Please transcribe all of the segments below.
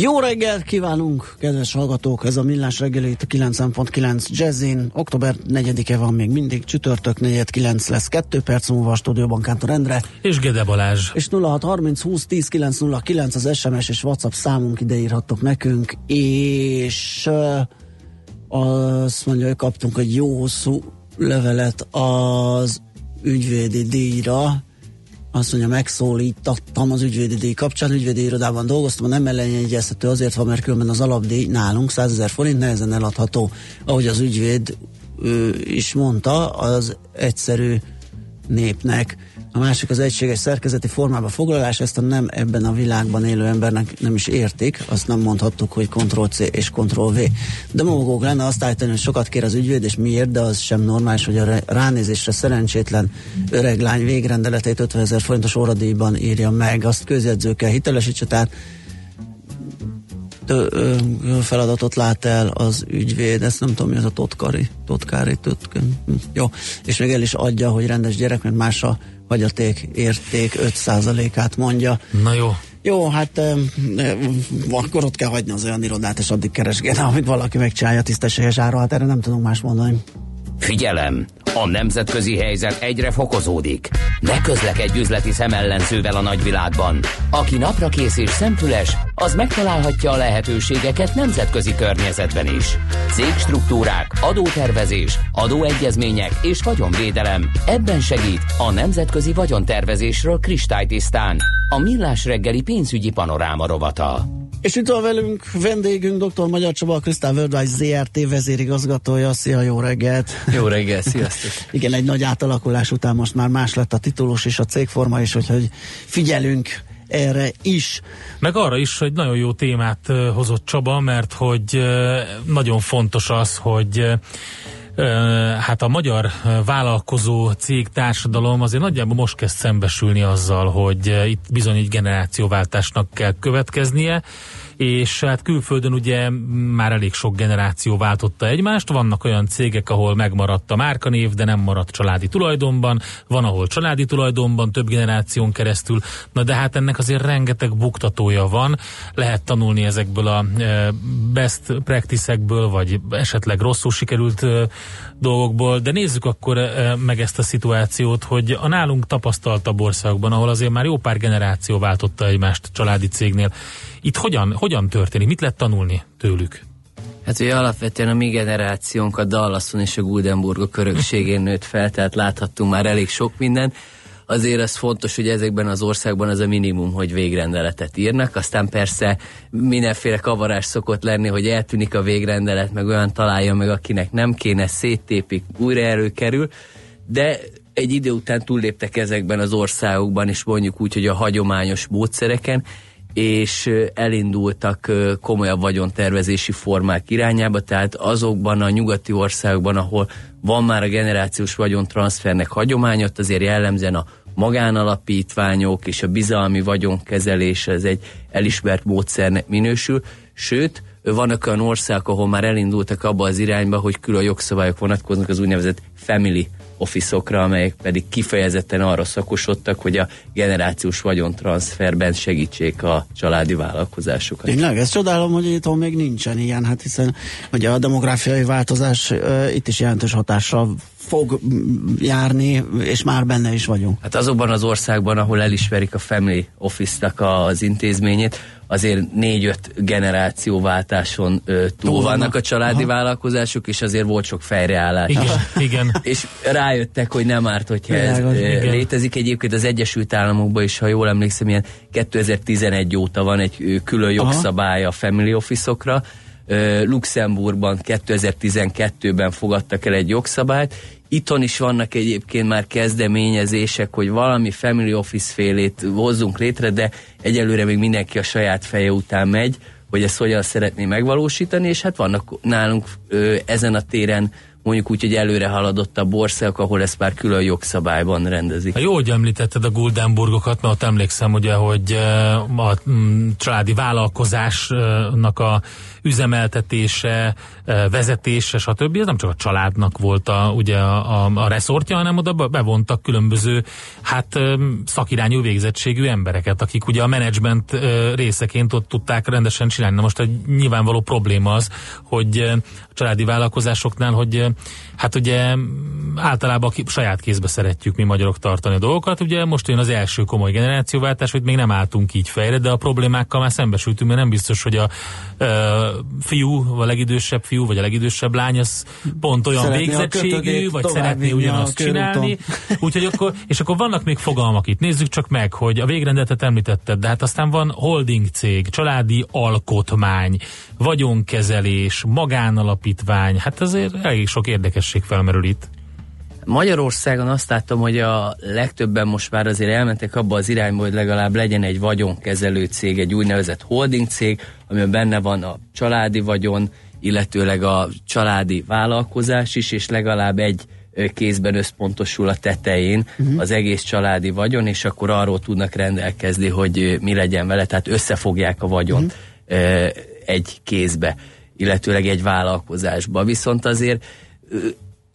Jó reggelt kívánunk, kedves hallgatók! Ez a Millás reggeli itt a 90.9 Jazzin. Október 4-e van még mindig, csütörtök 4-9 lesz, 2 perc múlva a stúdióban Kántor Endre. És Gede Balázs. És 0630 20 10 909 az SMS és WhatsApp számunk ide írhattok nekünk, és uh, azt mondja, hogy kaptunk egy jó hosszú levelet az ügyvédi díjra, azt mondja, megszólítattam az ügyvédi díj kapcsán, ügyvédi irodában dolgoztam, nem ellenjegyezhető azért van, mert különben az alapdíj nálunk 100 ezer forint nehezen eladható. Ahogy az ügyvéd ő is mondta, az egyszerű népnek a másik az egységes szerkezeti formába foglalás, ezt a nem ebben a világban élő embernek nem is értik, azt nem mondhattuk, hogy Ctrl-C és Ctrl-V. De maguk lenne azt állítani, hogy sokat kér az ügyvéd, és miért, de az sem normális, hogy a ránézésre szerencsétlen öreg lány végrendeletét 50 ezer forintos óradíjban írja meg, azt közjegyzőkkel hitelesítse, tehát feladatot lát el az ügyvéd, ezt nem tudom, mi az a totkari, totkári, totkári, hm, jó, és még el is adja, hogy rendes gyerek, mert más a hagyaték érték 5%-át mondja. Na jó. Jó, hát akkor ott kell hagyni az olyan irodát, és addig keresgélni, amit valaki megcsinálja tisztességes ára, hát erre nem tudunk más mondani. Figyelem! A nemzetközi helyzet egyre fokozódik. Ne közlekedj üzleti szemellenzővel a nagyvilágban. Aki napra kész és szemfüles, az megtalálhatja a lehetőségeket nemzetközi környezetben is. Cégstruktúrák, adótervezés, adóegyezmények és vagyonvédelem. Ebben segít a Nemzetközi Vagyontervezésről kristálytisztán. A Millás reggeli pénzügyi panoráma rovata. És itt van velünk vendégünk, dr. Magyar Csaba, a Crystal Worldwide ZRT vezérigazgatója. Szia, jó reggelt! Jó reggelt, sziasztok! Igen, egy nagy átalakulás után most már más lett a titulus és a cégforma is, hogy figyelünk erre is. Meg arra is, hogy nagyon jó témát hozott Csaba, mert hogy nagyon fontos az, hogy hát a magyar vállalkozó cég társadalom azért nagyjából most kezd szembesülni azzal, hogy itt bizony egy generációváltásnak kell következnie, és hát külföldön ugye már elég sok generáció váltotta egymást, vannak olyan cégek, ahol megmaradt a márkanév, de nem maradt családi tulajdonban, van, ahol családi tulajdonban, több generáción keresztül, na de hát ennek azért rengeteg buktatója van, lehet tanulni ezekből a e, best practice-ekből, vagy esetleg rosszul sikerült e, dolgokból, de nézzük akkor e, meg ezt a szituációt, hogy a nálunk tapasztaltabb országban, ahol azért már jó pár generáció váltotta egymást családi cégnél, itt hogyan, hogyan történik? Mit lehet tanulni tőlük? Hát ugye alapvetően a mi generációnk a Dallason és a Guldenburg körökségén nőtt fel, tehát láthattunk már elég sok minden. Azért az fontos, hogy ezekben az országban az a minimum, hogy végrendeletet írnak, aztán persze mindenféle kavarás szokott lenni, hogy eltűnik a végrendelet, meg olyan találja meg, akinek nem kéne, széttépik, újra előkerül, de egy idő után túlléptek ezekben az országokban, és mondjuk úgy, hogy a hagyományos módszereken, és elindultak komolyabb vagyontervezési formák irányába, tehát azokban a nyugati országokban, ahol van már a generációs vagyontranszfernek hagyomány, ott azért jellemzően a magánalapítványok és a bizalmi vagyonkezelés ez egy elismert módszernek minősül, sőt, vannak olyan országok, ahol már elindultak abba az irányba, hogy külön jogszabályok vonatkoznak az úgynevezett family office amelyek pedig kifejezetten arra szakosodtak, hogy a generációs vagyontranszferben segítsék a családi vállalkozásokat. Tényleg, ezt csodálom, hogy itt még nincsen ilyen, hát hiszen ugye a demográfiai változás uh, itt is jelentős hatással fog járni, és már benne is vagyunk. Hát azokban az országban, ahol elismerik a Family Office-nak az intézményét, azért négy-öt generációváltáson ö, túl, túl vannak a családi Aha. vállalkozások, és azért volt sok fejreállás. Igen, igen. És rájöttek, hogy nem árt, hogyha ez ö, létezik. Egyébként az Egyesült Államokban is, ha jól emlékszem, ilyen 2011 óta van egy külön jogszabály a family office-okra, Luxemburgban 2012-ben fogadtak el egy jogszabályt, Itthon is vannak egyébként már kezdeményezések, hogy valami family office félét hozzunk létre, de egyelőre még mindenki a saját feje után megy, hogy ezt hogyan szeretné megvalósítani, és hát vannak nálunk ö, ezen a téren mondjuk úgy, hogy előre haladott a országok, ahol ezt már külön jogszabályban rendezik. Jó, hogy említetted a Guldenburgokat, mert ott emlékszem ugye, hogy a mm, családi vállalkozásnak a üzemeltetése, vezetése, stb. Ez nem csak a családnak volt a, ugye a, a, a reszortja, hanem oda bevontak különböző hát szakirányú végzettségű embereket, akik ugye a menedzsment részeként ott tudták rendesen csinálni. Na most egy nyilvánvaló probléma az, hogy a családi vállalkozásoknál, hogy hát ugye általában saját kézbe szeretjük mi magyarok tartani a dolgokat. Ugye most jön az első komoly generációváltás, hogy még nem álltunk így fejre, de a problémákkal már szembesültünk, mert nem biztos, hogy a fiú, a legidősebb fiú, vagy a legidősebb lány, az pont olyan szeretné végzettségű, vagy szeretné ugyanazt csinálni. Úgyhogy akkor, és akkor vannak még fogalmak itt. Nézzük csak meg, hogy a végrendetet említetted, de hát aztán van holding cég, családi alkotmány, vagyonkezelés, magánalapítvány, hát azért elég sok érdekesség felmerül itt. Magyarországon azt láttam, hogy a legtöbben most már azért elmentek abba az irányba, hogy legalább legyen egy vagyonkezelő cég, egy úgynevezett holding cég, amiben benne van a családi vagyon, illetőleg a családi vállalkozás is, és legalább egy kézben összpontosul a tetején uh-huh. az egész családi vagyon, és akkor arról tudnak rendelkezni, hogy mi legyen vele, tehát összefogják a vagyont uh-huh. egy kézbe, illetőleg egy vállalkozásba. Viszont azért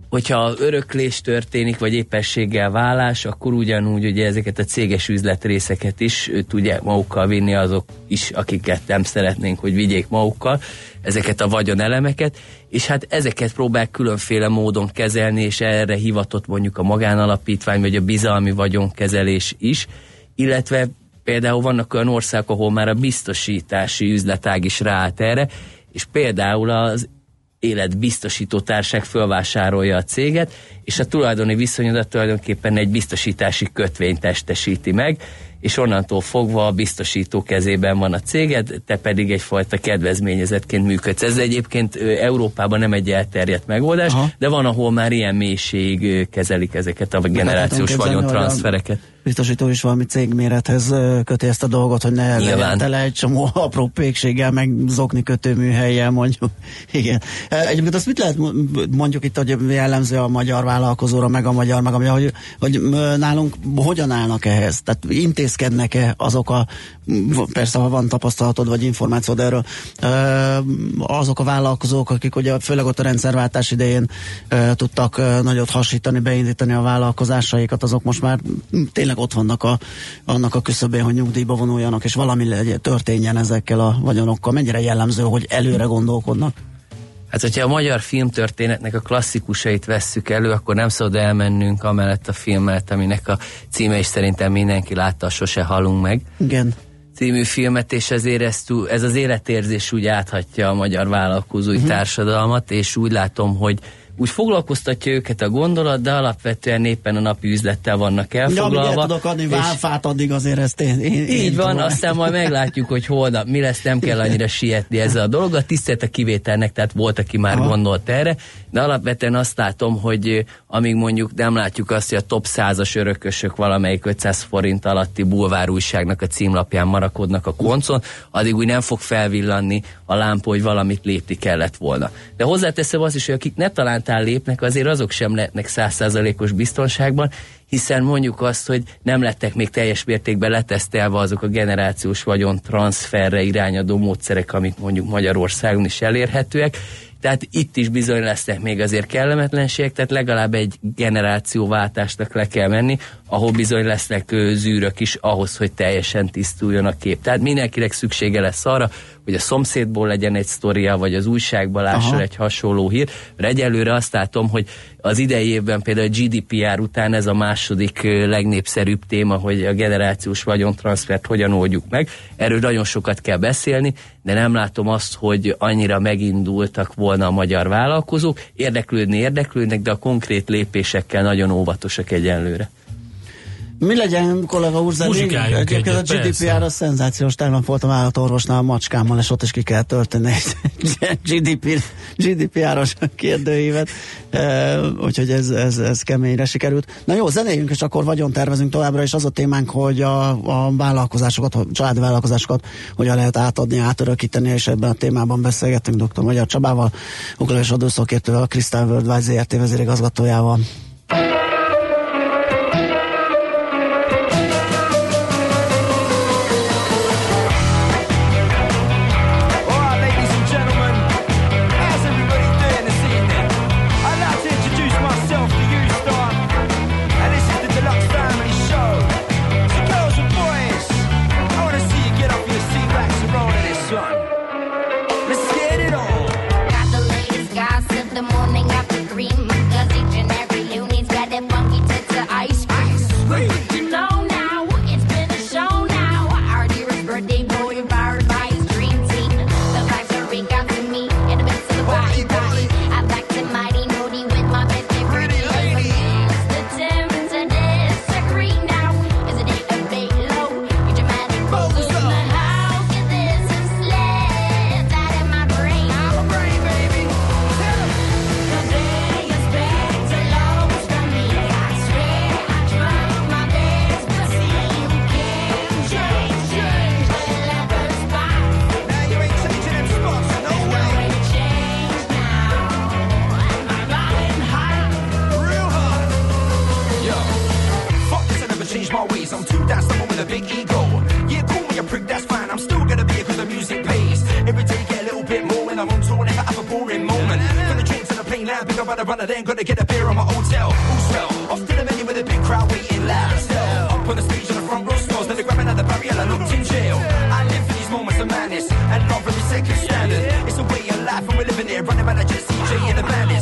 hogyha öröklés történik, vagy éppességgel vállás, akkor ugyanúgy ugye ezeket a céges üzletrészeket is tudják magukkal vinni azok is, akiket nem szeretnénk, hogy vigyék magukkal, ezeket a vagyonelemeket, és hát ezeket próbál különféle módon kezelni, és erre hivatott mondjuk a magánalapítvány, vagy a bizalmi vagyonkezelés is, illetve például vannak olyan országok, ahol már a biztosítási üzletág is ráállt erre, és például az életbiztosító társág fölvásárolja a céget, és a tulajdoni viszonyodat tulajdonképpen egy biztosítási kötvény testesíti meg, és onnantól fogva a biztosító kezében van a céged, te pedig egyfajta kedvezményezetként működsz. Ez egyébként Európában nem egy elterjedt megoldás, Aha. de van, ahol már ilyen mélység kezelik ezeket a generációs vagyontranszfereket biztosító is valami cégmérethez köti ezt a dolgot, hogy ne legyen tele egy csomó apró pékséggel, meg zokni kötőműhelyjel mondjuk. Igen. Egyébként azt mit lehet mondjuk itt, hogy jellemző a magyar vállalkozóra, meg a magyar, meg a hogy, hogy nálunk hogyan állnak ehhez? Tehát intézkednek-e azok a, persze ha van tapasztalatod, vagy információd erről, azok a vállalkozók, akik ugye főleg ott a rendszerváltás idején tudtak nagyot hasítani, beindítani a vállalkozásaikat, azok most már tényleg tényleg ott vannak a, annak a küszöbén, hogy nyugdíjba vonuljanak, és valami legyen, történjen ezekkel a vagyonokkal. Mennyire jellemző, hogy előre gondolkodnak? Hát, hogyha a magyar filmtörténetnek a klasszikusait vesszük elő, akkor nem szabad elmennünk amellett a film mellett, aminek a címe is szerintem mindenki látta, Sose halunk meg. Igen című filmet, és ezért ezt, ez az életérzés úgy áthatja a magyar vállalkozói uh-huh. társadalmat, és úgy látom, hogy úgy foglalkoztatja őket a gondolat, de alapvetően éppen a napi üzlettel vannak elfoglalva. Ja, tudok adni válfát, addig azért ezt én, én Így én van, tudom. aztán majd meglátjuk, hogy holnap mi lesz, nem kell annyira sietni ezzel a dologgal. Tisztelt a kivételnek, tehát volt, aki már Aha. gondolt erre, de alapvetően azt látom, hogy amíg mondjuk nem látjuk azt, hogy a top 100-as örökösök valamelyik 500 forint alatti bulvárújságnak a címlapján marakodnak a koncon, addig úgy nem fog felvillanni a lámpa, hogy valamit lépni kellett volna. De hozzáteszem azt is, hogy akik ne talántál lépnek, azért azok sem lehetnek százszázalékos biztonságban, hiszen mondjuk azt, hogy nem lettek még teljes mértékben letesztelve azok a generációs vagyon transferre irányadó módszerek, amik mondjuk Magyarországon is elérhetőek, tehát itt is bizony lesznek még azért kellemetlenségek, tehát legalább egy generációváltásnak le kell menni, ahol bizony lesznek zűrök is ahhoz, hogy teljesen tisztuljon a kép. Tehát mindenkinek szüksége lesz arra, hogy a szomszédból legyen egy sztoria, vagy az újságban lásson egy hasonló hír. Mert egyelőre azt látom, hogy az idei évben például a GDPR után ez a második legnépszerűbb téma, hogy a generációs vagyontranszfert hogyan oldjuk meg. Erről nagyon sokat kell beszélni, de nem látom azt, hogy annyira megindultak volna a magyar vállalkozók. Érdeklődni érdeklődnek, de a konkrét lépésekkel nagyon óvatosak egyenlőre. Mi legyen, kollega úr, Muzsikáljunk a egyet, a szenzációs. Tegnap voltam állatorvosnál a macskámmal, és ott is ki kell tölteni egy GDP, GDPR-os kérdőívet. E, úgyhogy ez, ez, ez keményre sikerült. Na jó, zenéljünk, és akkor vagyon tervezünk továbbra, és az a témánk, hogy a, a vállalkozásokat, a családi vállalkozásokat hogyan lehet átadni, átörökíteni, és ebben a témában beszélgettünk dr. Magyar Csabával, Ugrás adószakértővel, a Crystal Worldwide ZRT vezérigazgatójával. When I'm on tour, never have a boring moment. Gonna drink to the plane now, pick up at the runner, then gonna get a beer on my hotel. All swell, off to the venue with a big crowd waiting loud as. Up on the stage on the front row smells, then they're grabbing at the barrier, I looked in jail. I live for these moments of madness, and love every second standard. It's a way of life, and we're living it, running by the jet CJ in the madness.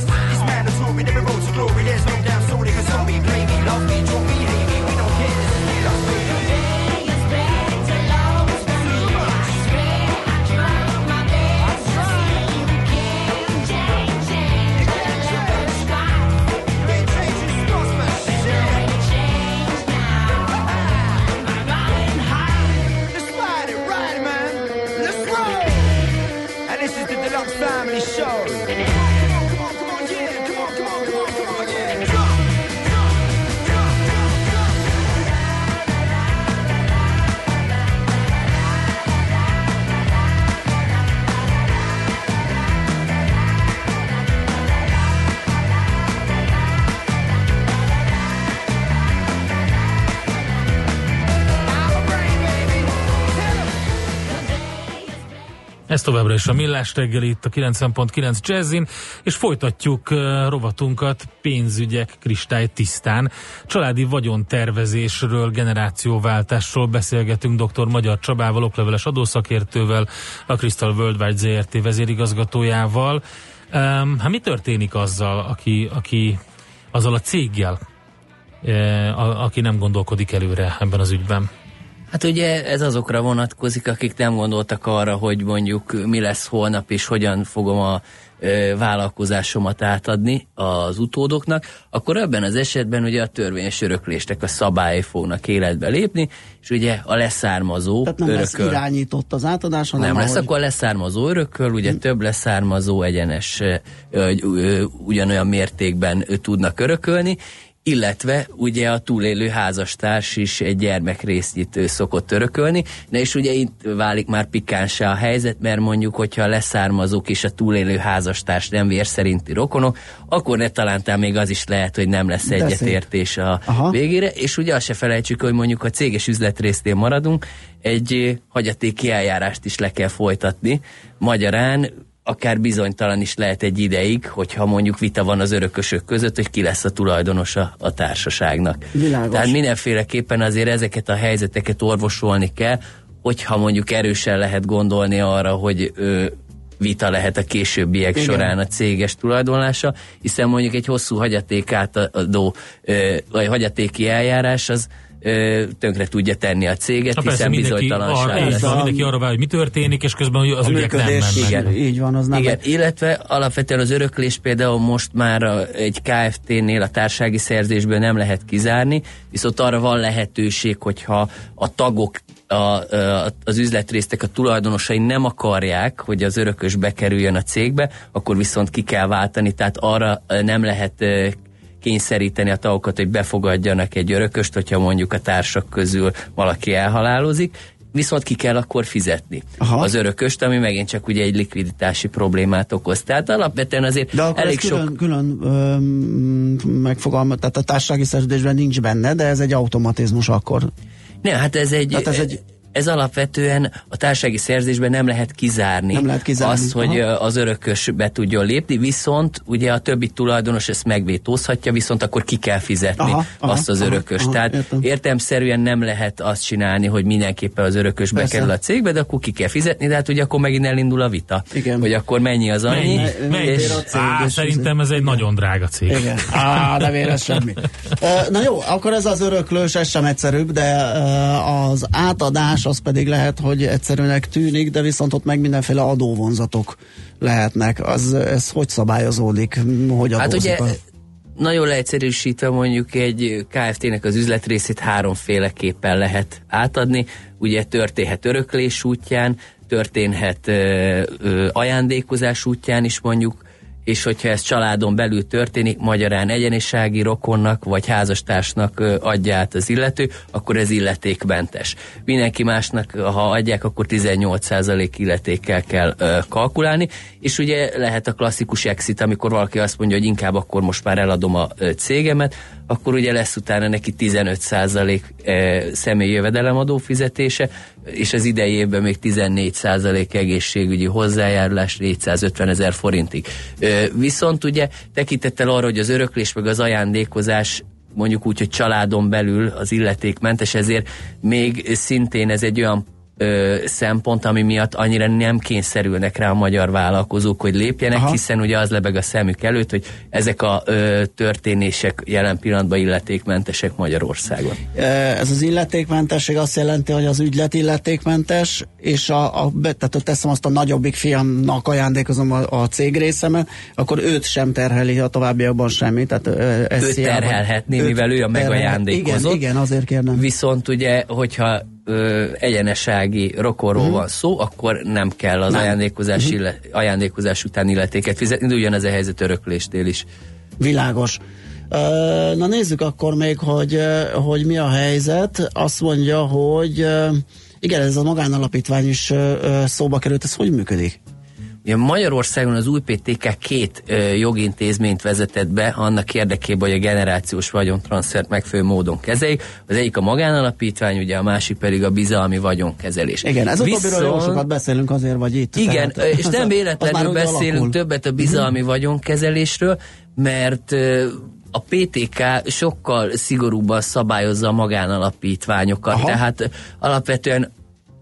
Ez továbbra is a Millás reggeli itt a 90.9 Jazzin, és folytatjuk rovatunkat pénzügyek kristály tisztán. Családi vagyontervezésről, generációváltásról beszélgetünk dr. Magyar Csabával, okleveles adószakértővel, a Crystal Worldwide ZRT vezérigazgatójával. Hát mi történik azzal, aki, aki azzal a céggel, aki nem gondolkodik előre ebben az ügyben? Hát ugye ez azokra vonatkozik, akik nem gondoltak arra, hogy mondjuk mi lesz holnap, és hogyan fogom a vállalkozásomat átadni az utódoknak, akkor ebben az esetben ugye a törvényes öröklésnek a szabályai fognak életbe lépni, és ugye a leszármazó Tehát nem lesz örököl. irányított az átadás, hanem Nem lesz, ahogy- akkor leszármazó örököl, ugye több leszármazó egyenes ugyanolyan mértékben tudnak örökölni, illetve ugye a túlélő házastárs is egy gyermekrésznyit ö, szokott örökölni, de és ugye itt válik már pikánsá a helyzet, mert mondjuk, hogyha a leszármazók és a túlélő házastárs nem vér szerinti rokonok, akkor ne talántán még az is lehet, hogy nem lesz egyetértés a Aha. végére, és ugye azt se felejtsük, hogy mondjuk a céges üzletrésznél maradunk, egy hagyatéki eljárást is le kell folytatni. Magyarán akár bizonytalan is lehet egy ideig, hogyha mondjuk vita van az örökösök között, hogy ki lesz a tulajdonosa a társaságnak. Világos. Tehát mindenféleképpen azért ezeket a helyzeteket orvosolni kell, hogyha mondjuk erősen lehet gondolni arra, hogy ö, vita lehet a későbbiek Igen. során a céges tulajdonlása, hiszen mondjuk egy hosszú hagyaték átadó, ö, vagy hagyatéki eljárás az tönkre tudja tenni a céget, Na hiszen bizonytalanság arra, lesz. van, mindenki arra vár, hogy mi történik, és közben az A ügyek nem mennek. Igen. így van, az nem Igen, egy- illetve alapvetően az öröklés például most már a, egy KFT-nél a társági szerzésből nem lehet kizárni, viszont arra van lehetőség, hogyha a tagok a, a, az üzletrésztek, a tulajdonosai nem akarják, hogy az örökös bekerüljön a cégbe, akkor viszont ki kell váltani, tehát arra nem lehet kényszeríteni a tagokat, hogy befogadjanak egy örököst, hogyha mondjuk a társak közül valaki elhalálozik, viszont ki kell akkor fizetni Aha. az örököst, ami megint csak ugye egy likviditási problémát okoz. Tehát alapvetően azért De akkor elég ez külön, sok... külön öm, megfogalmaz, tehát a társasági szerződésben nincs benne, de ez egy automatizmus akkor. Nem, hát ez egy... Tehát ez egy- ez alapvetően a társasági szerzésben nem lehet kizárni, Nem lehet kizárni, azt, hogy aha. az örökös be tudjon lépni, viszont ugye a többi tulajdonos ezt megvétózhatja, viszont akkor ki kell fizetni Aha, aha, azt az örökös. aha, Tehát értem. értelmszerűen nem lehet azt csinálni, hogy mindenképpen az örökös Persze. bekerül a cégbe, de akkor ki kell fizetni, de hát ugye akkor megint elindul a vita, Igen. hogy akkor mennyi az annyi. Mennyi? Mennyi? és- a cég, Á, és- szerintem ez egy nagyon drága cég. Igen. Á, nem érez semmi. Na jó, akkor ez az öröklős, ez sem egyszerűbb, de az átadás az pedig lehet, hogy egyszerűnek tűnik, de viszont ott meg mindenféle adóvonzatok lehetnek. Az, ez hogy szabályozódik? Hogy Hát ugye a... nagyon leegyszerűsítve mondjuk egy KFT-nek az üzletrészét háromféleképpen lehet átadni. Ugye történhet öröklés útján, történhet ö, ö, ajándékozás útján is mondjuk, és hogyha ez családon belül történik, magyarán egyenisági rokonnak vagy házastársnak adja át az illető, akkor ez illetékmentes. Mindenki másnak, ha adják, akkor 18% illetékkel kell ö, kalkulálni, és ugye lehet a klasszikus exit, amikor valaki azt mondja, hogy inkább akkor most már eladom a cégemet, akkor ugye lesz utána neki 15% ö, személyi jövedelemadó fizetése, és az idejében még 14% egészségügyi hozzájárulás 450 ezer forintig. Ö, viszont ugye tekintettel arra, hogy az öröklés meg az ajándékozás mondjuk úgy, hogy családon belül az illetékmentes, ezért még szintén ez egy olyan ö, szempont, ami miatt annyira nem kényszerülnek rá a magyar vállalkozók, hogy lépjenek, Aha. Hiszen ugye az lebeg a szemük előtt, hogy ezek a ö, történések jelen pillanatban illetékmentesek Magyarországon. Ez az illetékmentesség azt jelenti, hogy az ügylet illetékmentes, és a, a tehát teszem azt a nagyobbik fiamnak ajándékozom a, a cég részemet, akkor őt sem terheli a továbbiakban semmi. Tehát ez Őt terhelhetné, mivel ő a megajándékozott. Igen, igen, azért kérdem. Viszont ugye, hogyha ö, egyenesági rokonról uh-huh. van szó, akkor nem kell az Nem. ajándékozás, uh-huh. ille, ajándékozás után illetéket fizetni, de ugyanez a helyzet örökléstél is. Világos. Na nézzük akkor még, hogy, hogy mi a helyzet. Azt mondja, hogy igen, ez a magánalapítvány is szóba került. Ez hogy működik? Ugye Magyarországon az új PTK két ö, jogintézményt vezetett be annak érdekében, hogy a generációs vagyontranszfert megfelelő módon kezeljék. Az egyik a magánalapítvány, ugye a másik pedig a bizalmi vagyonkezelés. Igen, ez utóbbiról jó Viszont- sokat beszélünk azért, vagy itt. Igen, tehát, és nem véletlenül beszélünk alakul. többet a bizalmi vagyonkezelésről, mert ö, a PTK sokkal szigorúbban szabályozza a magánalapítványokat. Aha. Tehát alapvetően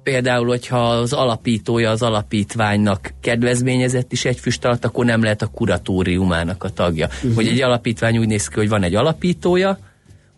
például, hogyha az alapítója az alapítványnak kedvezményezett is egy füst alatt, akkor nem lehet a kuratóriumának a tagja. Uh-huh. Hogy egy alapítvány úgy néz ki, hogy van egy alapítója,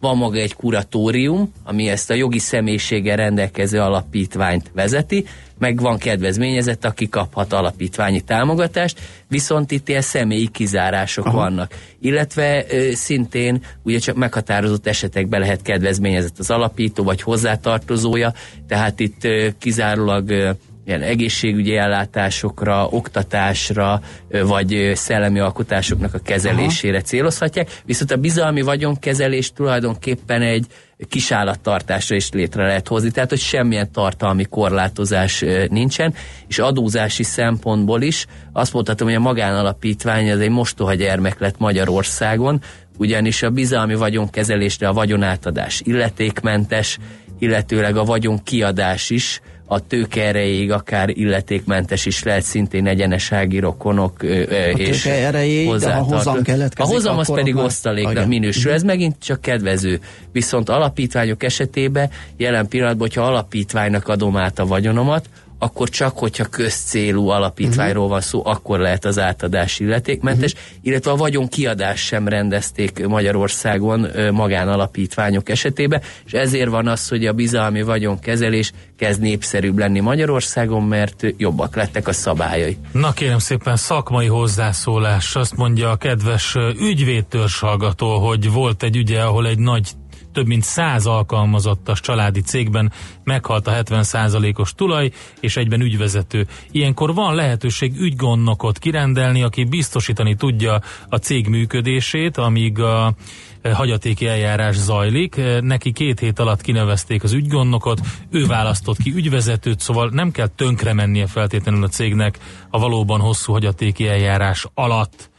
van maga egy kuratórium, ami ezt a jogi személyiséggel rendelkező alapítványt vezeti, meg van kedvezményezett, aki kaphat alapítványi támogatást, viszont itt ilyen személyi kizárások Aha. vannak. Illetve ö, szintén ugye csak meghatározott esetekben lehet kedvezményezett az alapító vagy hozzátartozója, tehát itt ö, kizárólag ö, ilyen egészségügyi ellátásokra, oktatásra, vagy szellemi alkotásoknak a kezelésére Aha. célozhatják, viszont a bizalmi vagyonkezelés tulajdonképpen egy kisállattartásra is létre lehet hozni, tehát hogy semmilyen tartalmi korlátozás nincsen, és adózási szempontból is azt mondhatom, hogy a magánalapítvány az egy mostoha gyermek lett Magyarországon, ugyanis a bizalmi vagyonkezelésre a vagyonátadás illetékmentes, illetőleg a vagyon kiadás is, a tőke erejéig akár illetékmentes is lehet szintén egyenesági rokonok ö, ö, A és erejéig, de ha hozzátartó- hozam keletkezik, A hozam az pedig már- osztaléknak Igen. minősül, ez megint csak kedvező. Viszont alapítványok esetében jelen pillanatban, hogyha alapítványnak adom át a vagyonomat, akkor csak, hogyha közcélú alapítványról van szó, akkor lehet az átadás illetékmentes, illetve a vagyon kiadás sem rendezték Magyarországon magánalapítványok esetében, és ezért van az, hogy a bizalmi vagyonkezelés kezd népszerűbb lenni Magyarországon, mert jobbak lettek a szabályai. Na kérem szépen, szakmai hozzászólás. Azt mondja a kedves ö, ügyvédtörzs hallgató, hogy volt egy ügye, ahol egy nagy több mint 100 alkalmazottas családi cégben meghalt a 70%-os tulaj, és egyben ügyvezető. Ilyenkor van lehetőség ügygondnokot kirendelni, aki biztosítani tudja a cég működését, amíg a eh, hagyatéki eljárás zajlik. Eh, Neki két hét alatt kinevezték az ügygondnokot, ő választott ki ügyvezetőt, szóval nem kell tönkre mennie feltétlenül a cégnek a valóban hosszú hagyatéki eljárás alatt.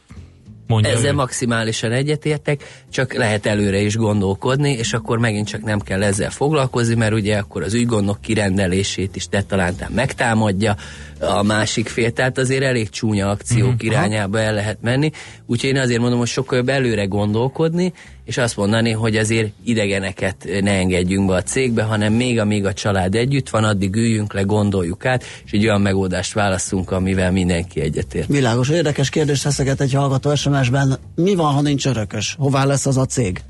Mondja Ezzel ő. maximálisan egyetértek, csak lehet előre is gondolkodni, és akkor megint csak nem kell ezzel foglalkozni, mert ugye akkor az ügygondnok kirendelését is tetalántán megtámadja. A másik fél, tehát azért elég csúnya akciók Mhm, irányába el lehet menni, úgyhogy én azért mondom, hogy sokkal jobb előre gondolkodni, és azt mondani, hogy azért idegeneket ne engedjünk be a cégbe, hanem még amíg a család együtt van, addig üljünk le, gondoljuk át, és egy olyan megoldást választunk, amivel mindenki egyetért. Világos, érdekes kérdést teszeget egy hallgató SMS-ben. Mi van, ha nincs örökös? Hová lesz az a cég?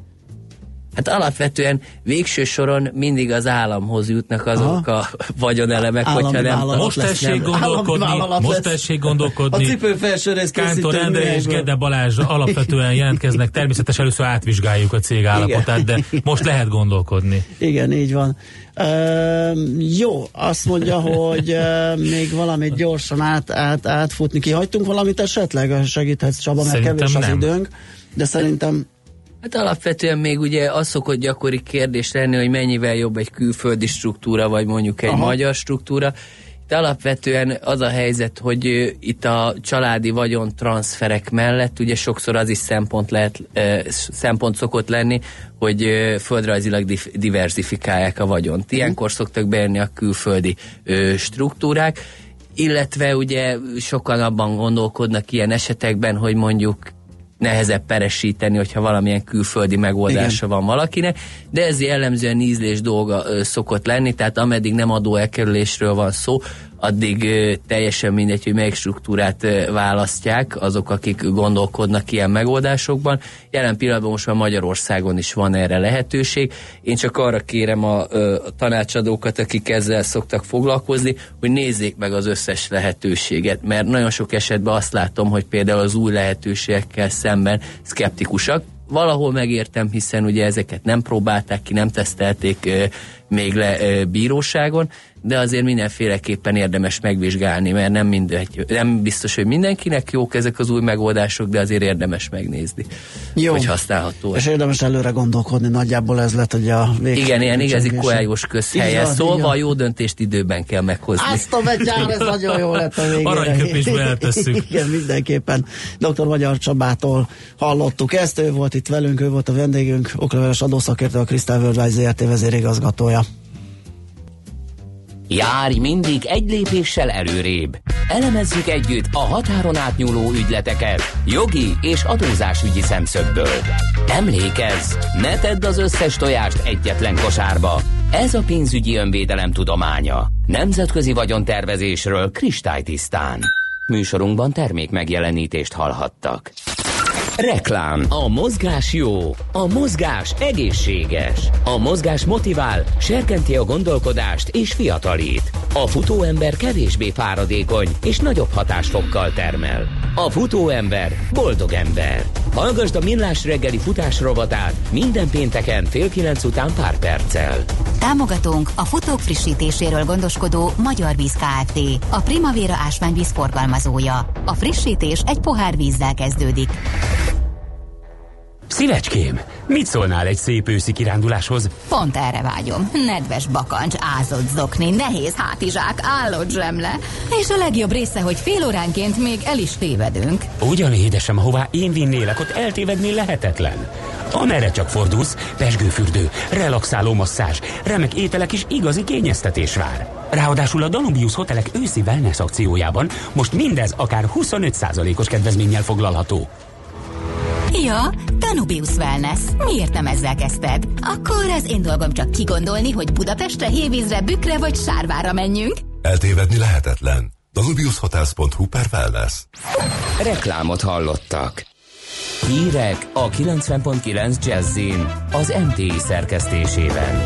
Hát alapvetően végső soron mindig az államhoz jutnak azok a vagyonelemek, Állami hogyha nem... Most tessék gondolkodni, most tessék A gondolkodni. cipő felső rész Kántor Endre és. Gede Balázs alapvetően jelentkeznek. Természetesen először átvizsgáljuk a cég állapotát, de most lehet gondolkodni. Igen, így van. Ö, jó, azt mondja, hogy ö, még valamit gyorsan át, át, átfutni. Kihagytunk valamit esetleg? Segíthetsz Csaba, mert kevés az nem. időnk. De szerintem Hát alapvetően még ugye az szokott gyakori kérdés lenni, hogy mennyivel jobb egy külföldi struktúra, vagy mondjuk egy Aha. magyar struktúra. Itt alapvetően az a helyzet, hogy itt a családi vagyon transferek mellett ugye sokszor az is szempont, lehet, szempont szokott lenni, hogy földrajzilag diversifikálják a vagyont. Ilyenkor szoktak bejönni a külföldi struktúrák, illetve ugye sokan abban gondolkodnak ilyen esetekben, hogy mondjuk nehezebb peresíteni, hogyha valamilyen külföldi megoldása Igen. van valakinek, de ez jellemzően ízlés dolga ö, szokott lenni, tehát ameddig nem adó elkerülésről van szó, addig teljesen mindegy, hogy melyik struktúrát választják azok, akik gondolkodnak ilyen megoldásokban. Jelen pillanatban most már Magyarországon is van erre lehetőség. Én csak arra kérem a, a tanácsadókat, akik ezzel szoktak foglalkozni, hogy nézzék meg az összes lehetőséget, mert nagyon sok esetben azt látom, hogy például az új lehetőségekkel szemben szkeptikusak, valahol megértem, hiszen ugye ezeket nem próbálták ki, nem tesztelték még le bíróságon, de azért mindenféleképpen érdemes megvizsgálni, mert nem, mindegy, nem biztos, hogy mindenkinek jók ezek az új megoldások, de azért érdemes megnézni, Jó. hogy használható. És érdemes előre gondolkodni, nagyjából ez lett ugye a végső. Igen, ilyen igazi koályos közhelye. van, Szóval jó döntést időben kell meghozni. Azt a betyár, ez nagyon jó lett a végére. Aranyköpésbe eltesszük. Igen, mindenképpen. Dr. Magyar Csabától hallottuk ezt, ő volt itt velünk, ő volt a vendégünk, okleveles adószakértő, a Crystal Worldwide ZRT vezérigazgatója. Járj mindig egy lépéssel előrébb. Elemezzük együtt a határon átnyúló ügyleteket jogi és adózásügyi szemszögből. Emlékezz, ne tedd az összes tojást egyetlen kosárba. Ez a pénzügyi önvédelem tudománya. Nemzetközi vagyontervezésről kristálytisztán. Műsorunkban termék megjelenítést hallhattak. Reklám. A mozgás jó. A mozgás egészséges. A mozgás motivál, serkenti a gondolkodást és fiatalít. A futóember kevésbé fáradékony és nagyobb hatásfokkal termel. A futóember boldog ember. Hallgasd a Millás reggeli futás rovatát minden pénteken fél kilenc után pár perccel. Támogatónk a futók frissítéséről gondoskodó Magyar Víz Kft. A Primavera ásványvíz forgalmazója. A frissítés egy pohár vízzel kezdődik. Szívecském, mit szólnál egy szép őszi kiránduláshoz? Pont erre vágyom. Nedves bakancs, ázott zokni, nehéz hátizsák, állott zsemle. És a legjobb része, hogy fél óránként még el is tévedünk. Ugyan édesem, ahová én vinnélek, ott eltévedni lehetetlen. Amerre csak fordulsz, pesgőfürdő, relaxáló masszázs, remek ételek és igazi kényeztetés vár. Ráadásul a Danubius Hotelek őszi wellness akciójában most mindez akár 25%-os kedvezménnyel foglalható. Ja, Danubius Wellness. Miért nem ezzel kezdted? Akkor az én dolgom csak kigondolni, hogy Budapestre, Hévízre, Bükre vagy Sárvára menjünk. Eltévedni lehetetlen. wbushotels.hu per wellness. Reklámot hallottak. Hírek a 90.9 Jazzin az MTI szerkesztésében.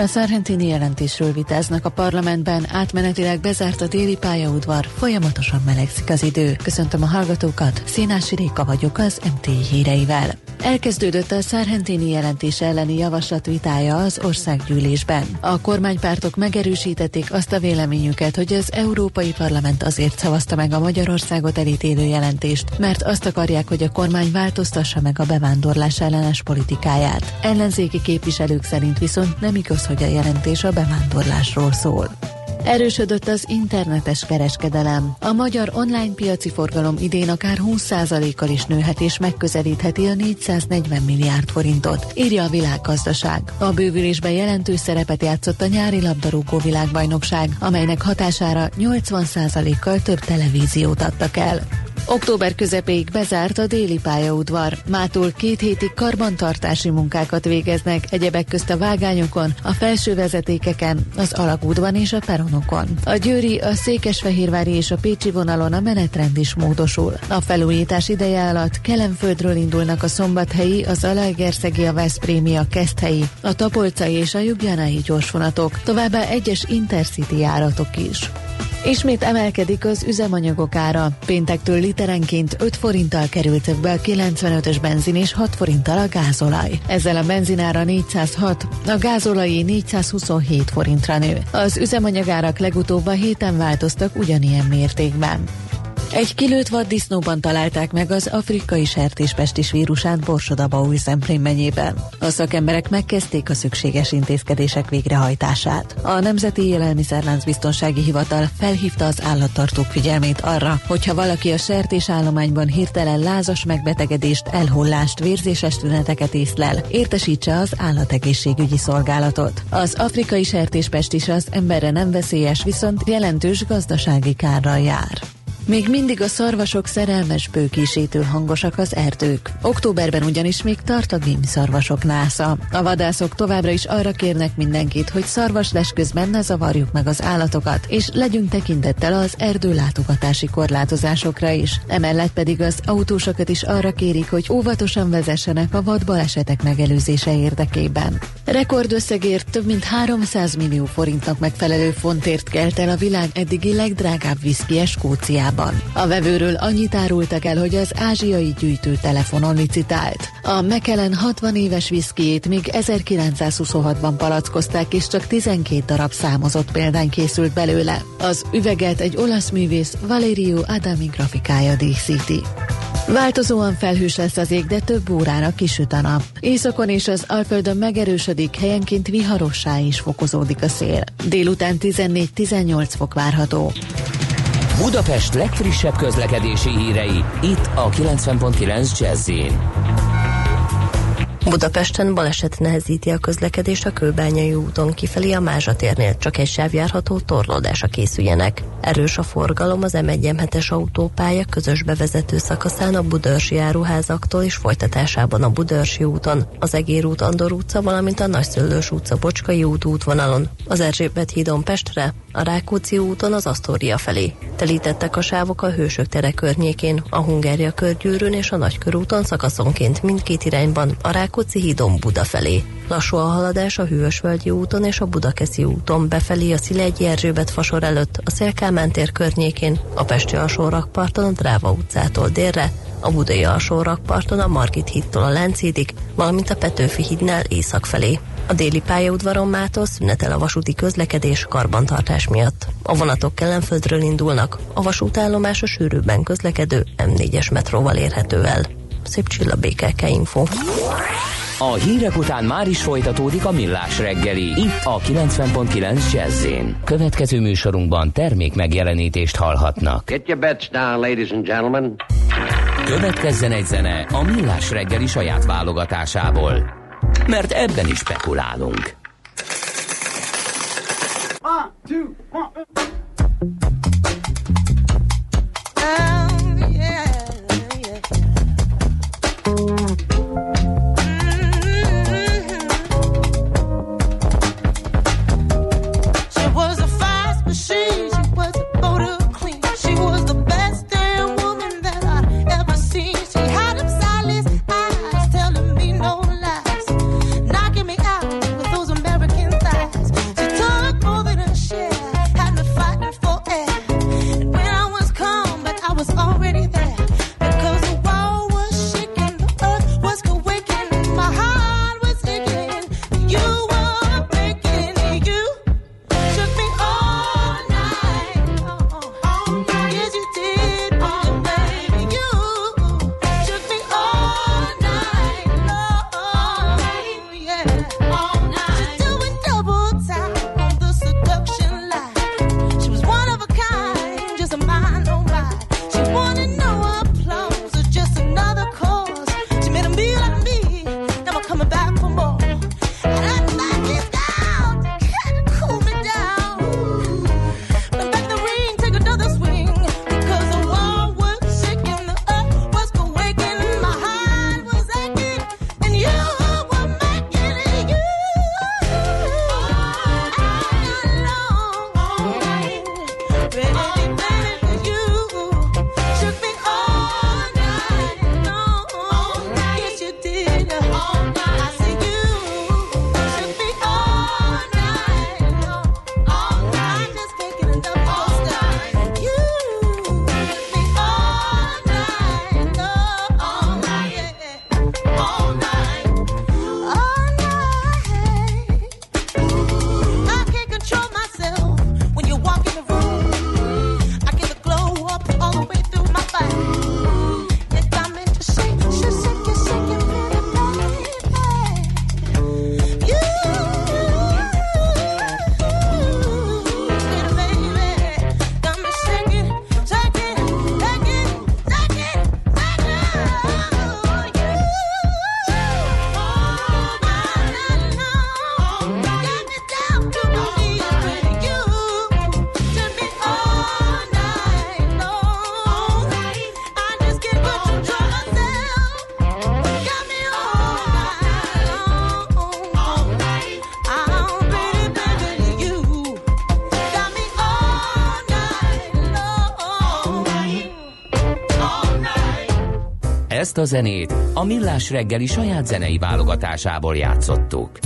A Szárhentini jelentésről vitáznak a parlamentben, átmenetileg bezárt a déli pályaudvar, folyamatosan melegszik az idő. Köszöntöm a hallgatókat, Szénási Réka vagyok az MT híreivel. Elkezdődött a Szárhentini jelentés elleni javaslat vitája az országgyűlésben. A kormánypártok megerősítették azt a véleményüket, hogy az Európai Parlament azért szavazta meg a Magyarországot elítélő jelentést, mert azt akarják, hogy a kormány változtassa meg a bevándorlás ellenes politikáját. Ellenzéki képviselők szerint viszont nem igaz, hogy a jelentés a bevándorlásról szól. Erősödött az internetes kereskedelem. A magyar online piaci forgalom idén akár 20%-kal is nőhet és megközelítheti a 440 milliárd forintot, írja a világgazdaság. A bővülésben jelentős szerepet játszott a nyári labdarúgó világbajnokság, amelynek hatására 80%-kal több televíziót adtak el. Október közepéig bezárt a déli pályaudvar. Mától két hétig karbantartási munkákat végeznek, egyebek közt a vágányokon, a felső vezetékeken, az alagútban és a peronokon. A Győri, a Székesfehérvári és a Pécsi vonalon a menetrend is módosul. A felújítás ideje alatt Kelemföldről indulnak a szombathelyi, az Alaegerszegi, a Veszprémi, a Keszthelyi, a Tapolcai és a Jubjanai gyorsvonatok, továbbá egyes intercity járatok is. Ismét emelkedik az üzemanyagok ára. Péntektől literenként 5 forinttal került be a 95-ös benzin és 6 forinttal a gázolaj. Ezzel a benzinára 406, a gázolai 427 forintra nő. Az üzemanyagárak legutóbb a héten változtak ugyanilyen mértékben. Egy kilőtt vaddisznóban találták meg az afrikai sertéspestis vírusát Borsodabaúj Szemplén megyében. A szakemberek megkezdték a szükséges intézkedések végrehajtását. A Nemzeti Élelmiszerlánc Biztonsági Hivatal felhívta az állattartók figyelmét arra, hogyha valaki a sertésállományban hirtelen lázas megbetegedést, elhullást, vérzéses tüneteket észlel, értesítse az állategészségügyi szolgálatot. Az afrikai sertéspestis az emberre nem veszélyes, viszont jelentős gazdasági kárral jár. Még mindig a szarvasok szerelmes bőkísítő hangosak az erdők. Októberben ugyanis még tart a szarvasok násza. A vadászok továbbra is arra kérnek mindenkit, hogy szarvasles közben ne zavarjuk meg az állatokat, és legyünk tekintettel az erdő látogatási korlátozásokra is. Emellett pedig az autósokat is arra kérik, hogy óvatosan vezessenek a vad balesetek megelőzése érdekében. Rekordösszegért több mint 300 millió forintnak megfelelő fontért kelt el a világ eddigi legdrágább viszki Skóciában. A vevőről annyit árultak el, hogy az ázsiai gyűjtő telefonon licitált. A Mekelen 60 éves viszkijét még 1926-ban palackozták, és csak 12 darab számozott példány készült belőle. Az üveget egy olasz művész Valerio Adami grafikája díszíti. Változóan felhős lesz az ég, de több órára kisüt a nap. Északon és az Alföldön megerősödik, helyenként viharossá is fokozódik a szél. Délután 14-18 fok várható. Budapest legfrissebb közlekedési hírei, itt a 90.9 jazz Budapesten baleset nehezíti a közlekedést a Kőbányai úton kifelé a Mázsatérnél, csak egy sáv járható torlódása készüljenek. Erős a forgalom az M1 autópálya közös bevezető szakaszán a Budörsi áruházaktól és folytatásában a Budörsi úton, az Egér út Andor utca, valamint a Nagyszöllős utca Bocskai út útvonalon, az Erzsébet hídon Pestre, a Rákóczi úton az Asztória felé. Telítettek a sávok a Hősök tere környékén, a Hungária körgyűrűn és a Nagykörúton szakaszonként mindkét irányban, a Rákóczi hídon Buda felé. Lassú a haladás a Hűvösvölgyi úton és a Budakeszi úton befelé a Szilegyi Erzsébet fasor előtt, a Szélkámán tér környékén, a Pesti alsórakparton a Dráva utcától délre, a Budai alsórakparton a Margit hídtól a Lánchídig, valamint a Petőfi hídnál észak felé. A déli pályaudvaron mától szünetel a vasúti közlekedés karbantartás miatt. A vonatok Kellenföldről indulnak, a vasútállomás a sűrűbben közlekedő M4-es metróval érhető el. Szép csilla BKK Info. A hírek után már is folytatódik a millás reggeli, itt a 90.9 jazz Következő műsorunkban termék megjelenítést hallhatnak. Get your bets down, ladies and gentlemen. Következzen egy zene a millás reggeli saját válogatásából mert ebben is spekulálunk. One, two, one. Ezt a zenét a Millás reggeli saját zenei válogatásából játszottuk.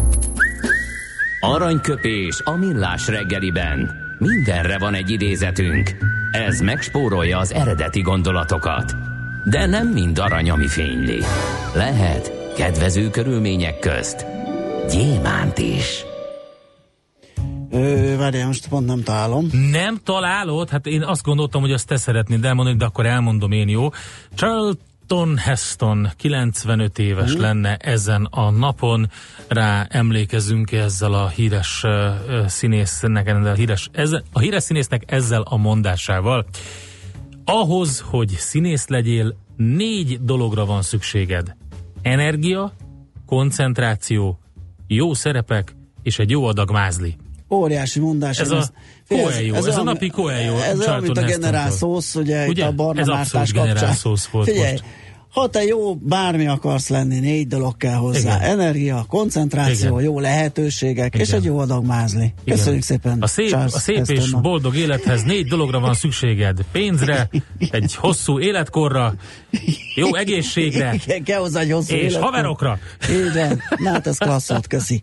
Aranyköpés a Millás reggeliben. Mindenre van egy idézetünk. Ez megspórolja az eredeti gondolatokat. De nem mind arany, ami fényli. Lehet kedvező körülmények közt gyémánt is. Ö, várjál, most pont nem találom. Nem találod? Hát én azt gondoltam, hogy azt te szeretnéd elmondani, de akkor elmondom én, jó? Charlton Heston 95 éves Mhm. lenne ezen a napon, rá emlékezünk ezzel a híres uh, színésznek, a híres, ezzel, a híres színésznek ezzel a mondásával. Ahhoz, hogy színész legyél, négy dologra van szükséged. Energia, koncentráció, jó szerepek és egy jó adag mázli. Óriási mondás. Ez én a ezt- Figyelj, Coelho, ez a olyan- napi Coelho, Ez olyan, mint a Hestontól. generálszósz, ugye, Ugye? itt a barna Ez abszolút kapcsán. volt Figyelj, most. ha te jó, bármi akarsz lenni, négy dolog kell hozzá. Igen. Energia, koncentráció, Igen. jó lehetőségek, és Igen. egy jó adag mázli. Igen. Köszönjük szépen. A szép, Charles a szép és Hestonnak. boldog élethez négy dologra van szükséged. Pénzre, egy hosszú életkorra, jó egészségre, Igen, kell hozzá egy hosszú és életkor. haverokra. Van. Na hát ez klassz volt, köszi.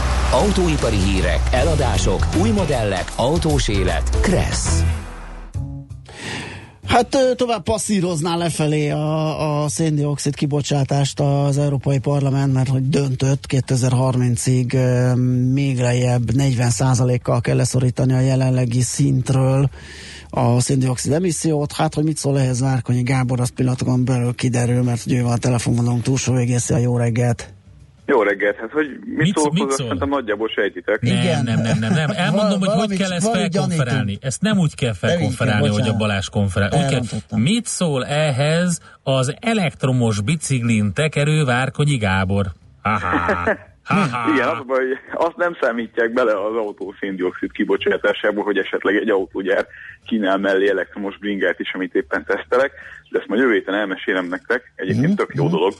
Autóipari hírek, eladások, új modellek, autós élet. Kressz. Hát tovább passzírozná lefelé a, a széndiokszid kibocsátást az Európai Parlament, mert hogy döntött 2030-ig ö, még lejjebb 40%-kal kell leszorítani a jelenlegi szintről a széndiokszid emissziót. Hát, hogy mit szól ehhez Várkonyi Gábor, az pillanatokon belül kiderül, mert hogy ő van a telefonvonalunk túlsó végészi a jó reggelt. Jó reggelt, hát hogy mit, Mit- szól mit hozzá, szól? szerintem nagyjából sejtitek. Nem, nem, nem, nem, nem. Elmondom, hogy hogy Valamit- kell ezt felkonferálni. Ezt nem úgy kell felkonferálni, hogy a. Balázs konferál. Úgy kell, mit szól ehhez az elektromos biciklin tekerő Várkonyi Gábor? Ha-ha. Ha-ha. Igen, az hogy azt nem számítják bele az autó széndiokszid kibocsátásába, hogy esetleg egy autógyár kínál mellé elektromos bringát is, amit éppen tesztelek, de ezt majd jövő héten elmesélem nektek, egyébként Mhm, tök jó dolog.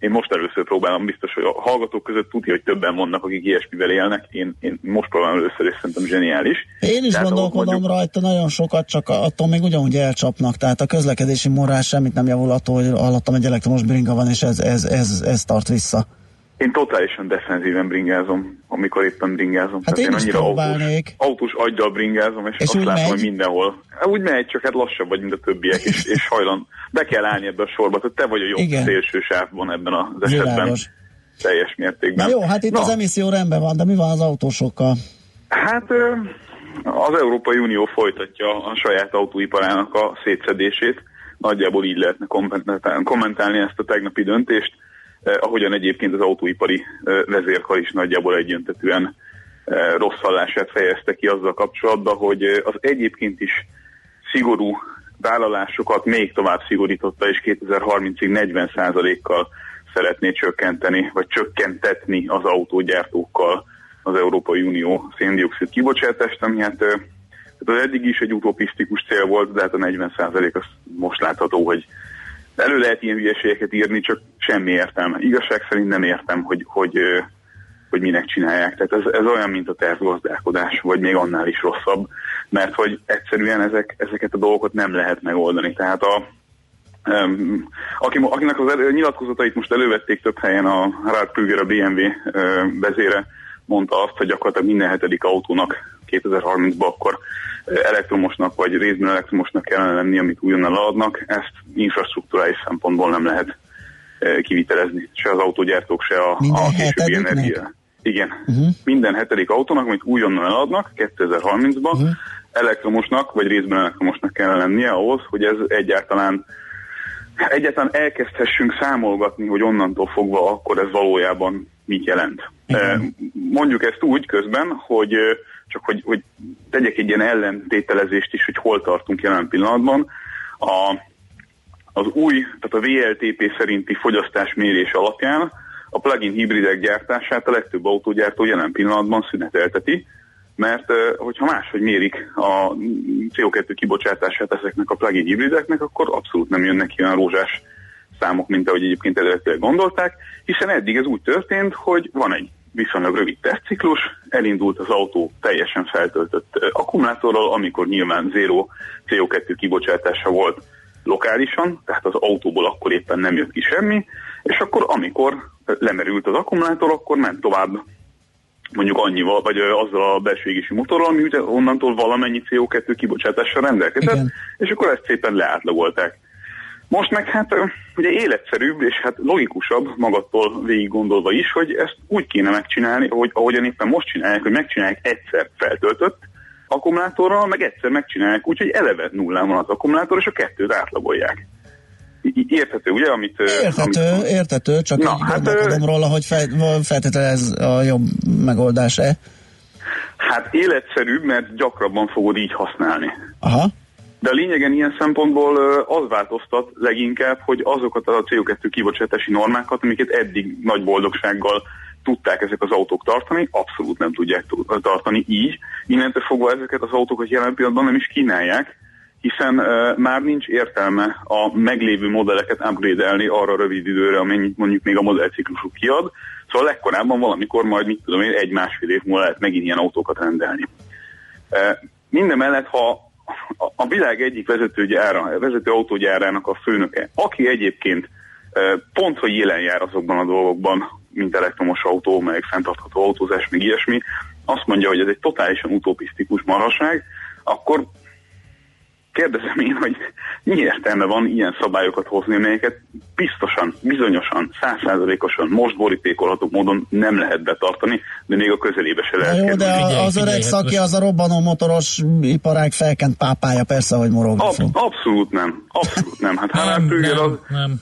Én most először próbálom, biztos, hogy a hallgatók között tudja, hogy többen vannak, akik ilyesmivel élnek. Én, én most próbálom először, és szerintem zseniális. Én is Tehát gondolkodom mondjuk- rajta nagyon sokat, csak attól még ugyanúgy elcsapnak. Tehát a közlekedési morál semmit nem javul attól, hogy alattam egy elektromos bringa van, és ez, ez, ez, ez tart vissza. Én totálisan defenzíven bringázom, amikor éppen bringázom. Hát én is próbálnék. autós, autós aggyal bringázom, és, És azt látom, megy? hogy mindenhol. Úgy megy, csak hát lassabb vagy, mint a többiek, és, és hajlan. Be kell állni ebbe a sorba, tehát te vagy a jobb Igen. szélső sávban ebben az esetben. Világos. Teljes mértékben. Na jó, hát itt Na, az emisszió rendben van, de mi van az autósokkal? Hát az Európai Unió folytatja a saját autóiparának a szétszedését. Nagyjából így lehetne kommentál- kommentálni ezt a tegnapi döntést, ahogyan egyébként az autóipari eh, vezérkar is nagyjából egyöntetően eh, rossz hallását fejezte ki azzal kapcsolatban, hogy eh, az egyébként is szigorú vállalásokat még tovább szigorította, és 2030-ig 40%-kal szeretné csökkenteni, vagy csökkentetni az autógyártókkal az Európai Unió széndiokszid kibocsátást, ami hát az eddig is egy utopisztikus cél volt, de hát a 40% az most látható, hogy elő lehet ilyen hülyeségeket írni, csak semmi értelme. Igazság szerint nem értem, hogy, hogy, hogy minek csinálják. Tehát ez, ez olyan, mint a tervgazdálkodás, vagy még annál is rosszabb, mert hogy egyszerűen ezek, ezeket a dolgokat nem lehet megoldani. Tehát a, Um, aki, akinek az elő, nyilatkozatait most elővették több helyen, a Harald Krüger, a BMW uh, vezére mondta azt, hogy gyakorlatilag minden hetedik autónak 2030-ban akkor elektromosnak vagy részben elektromosnak kellene lenni, amit újonnan eladnak. Ezt infrastruktúrális szempontból nem lehet kivitelezni. Se az autógyártók, se a, Minden a későbbi energia. Igen. Uh-huh. Minden hetedik autónak, amit újonnan eladnak 2030-ban, uh-huh. elektromosnak vagy részben elektromosnak kellene lennie ahhoz, hogy ez egyáltalán egyáltalán elkezdhessünk számolgatni, hogy onnantól fogva akkor ez valójában mit jelent. Eh, Mondjuk ezt úgy közben, hogy csak hogy, hogy tegyek egy ilyen ellentételezést is, hogy hol tartunk jelen pillanatban. A, az új, tehát a VLTP szerinti fogyasztásmérés alapján a plug-in hibridek gyártását a legtöbb autógyártó jelen pillanatban szünetelteti, mert hogyha máshogy mérik a CO2 kibocsátását ezeknek a plug-in hibrideknek, akkor abszolút nem jönnek ki olyan rózsás számok, mint ahogy egyébként eredetileg gondolták, hiszen eddig ez úgy történt, hogy van egy viszonylag rövid tesztciklus, elindult az autó teljesen feltöltött akkumulátorral, amikor nyilván zéró CO2 kibocsátása volt lokálisan, tehát az autóból akkor éppen nem jött ki semmi, és akkor amikor lemerült az akkumulátor, akkor ment tovább mondjuk annyival, vagy azzal a belső égési motorral, ami ugye onnantól valamennyi CO2 kibocsátással rendelkezett, Igen. és akkor ezt szépen leátlagolták. Most meg hát ugye életszerűbb és hát logikusabb magattól végig gondolva is, hogy ezt úgy kéne megcsinálni, hogy ahogyan éppen most csinálják, hogy megcsinálják egyszer feltöltött akkumulátorral, meg egyszer megcsinálják úgy, hogy eleve nullán van az akkumulátor, és a kettőt átlagolják. Érthető, ugye, amit... ö, Értető, amit értető, csak Na, hát, gondolkodom róla, hogy fel, feltétlenül ez a jobb megoldás-e. Hát életszerűbb, mert gyakrabban fogod így használni. Aha. De a lényegen ilyen szempontból az változtat leginkább, hogy azokat a CO2 kibocsátási normákat, amiket eddig nagy boldogsággal tudták ezek az autók tartani, abszolút nem tudják tu- tartani így. Innentől fogva ezeket az autókat jelen pillanatban nem is kínálják, hiszen már nincs értelme a meglévő modelleket upgrade-elni arra a rövid időre, amennyit mondjuk még a modellciklusuk kiad. Szóval legkorábban valamikor majd, mit tudom én, egy-másfél év múlva lehet megint ilyen autókat rendelni. Uh, minden mellett, ha a- világ egyik vezetőgyára, vezető autógyárának a főnöke, aki egyébként pont, hogy jelen jár azokban a dolgokban, mint elektromos autó, meg fenntartható autózás, meg ilyesmi, azt mondja, hogy ez egy totálisan utopisztikus marhaság, akkor kérdezem én, hogy mi értelme van ilyen szabályokat hozni, amelyeket biztosan, bizonyosan, százszázalékosan most borítékolható módon nem lehet betartani, de még a közelébe se Na lehet jó, de a- az öreg hát szaki, az a robbanó motoros iparág felkent pápája, persze, hogy morogni Ab, fog. abszolút nem. Abszolút nem. Hát Nem, Krüger az, nem,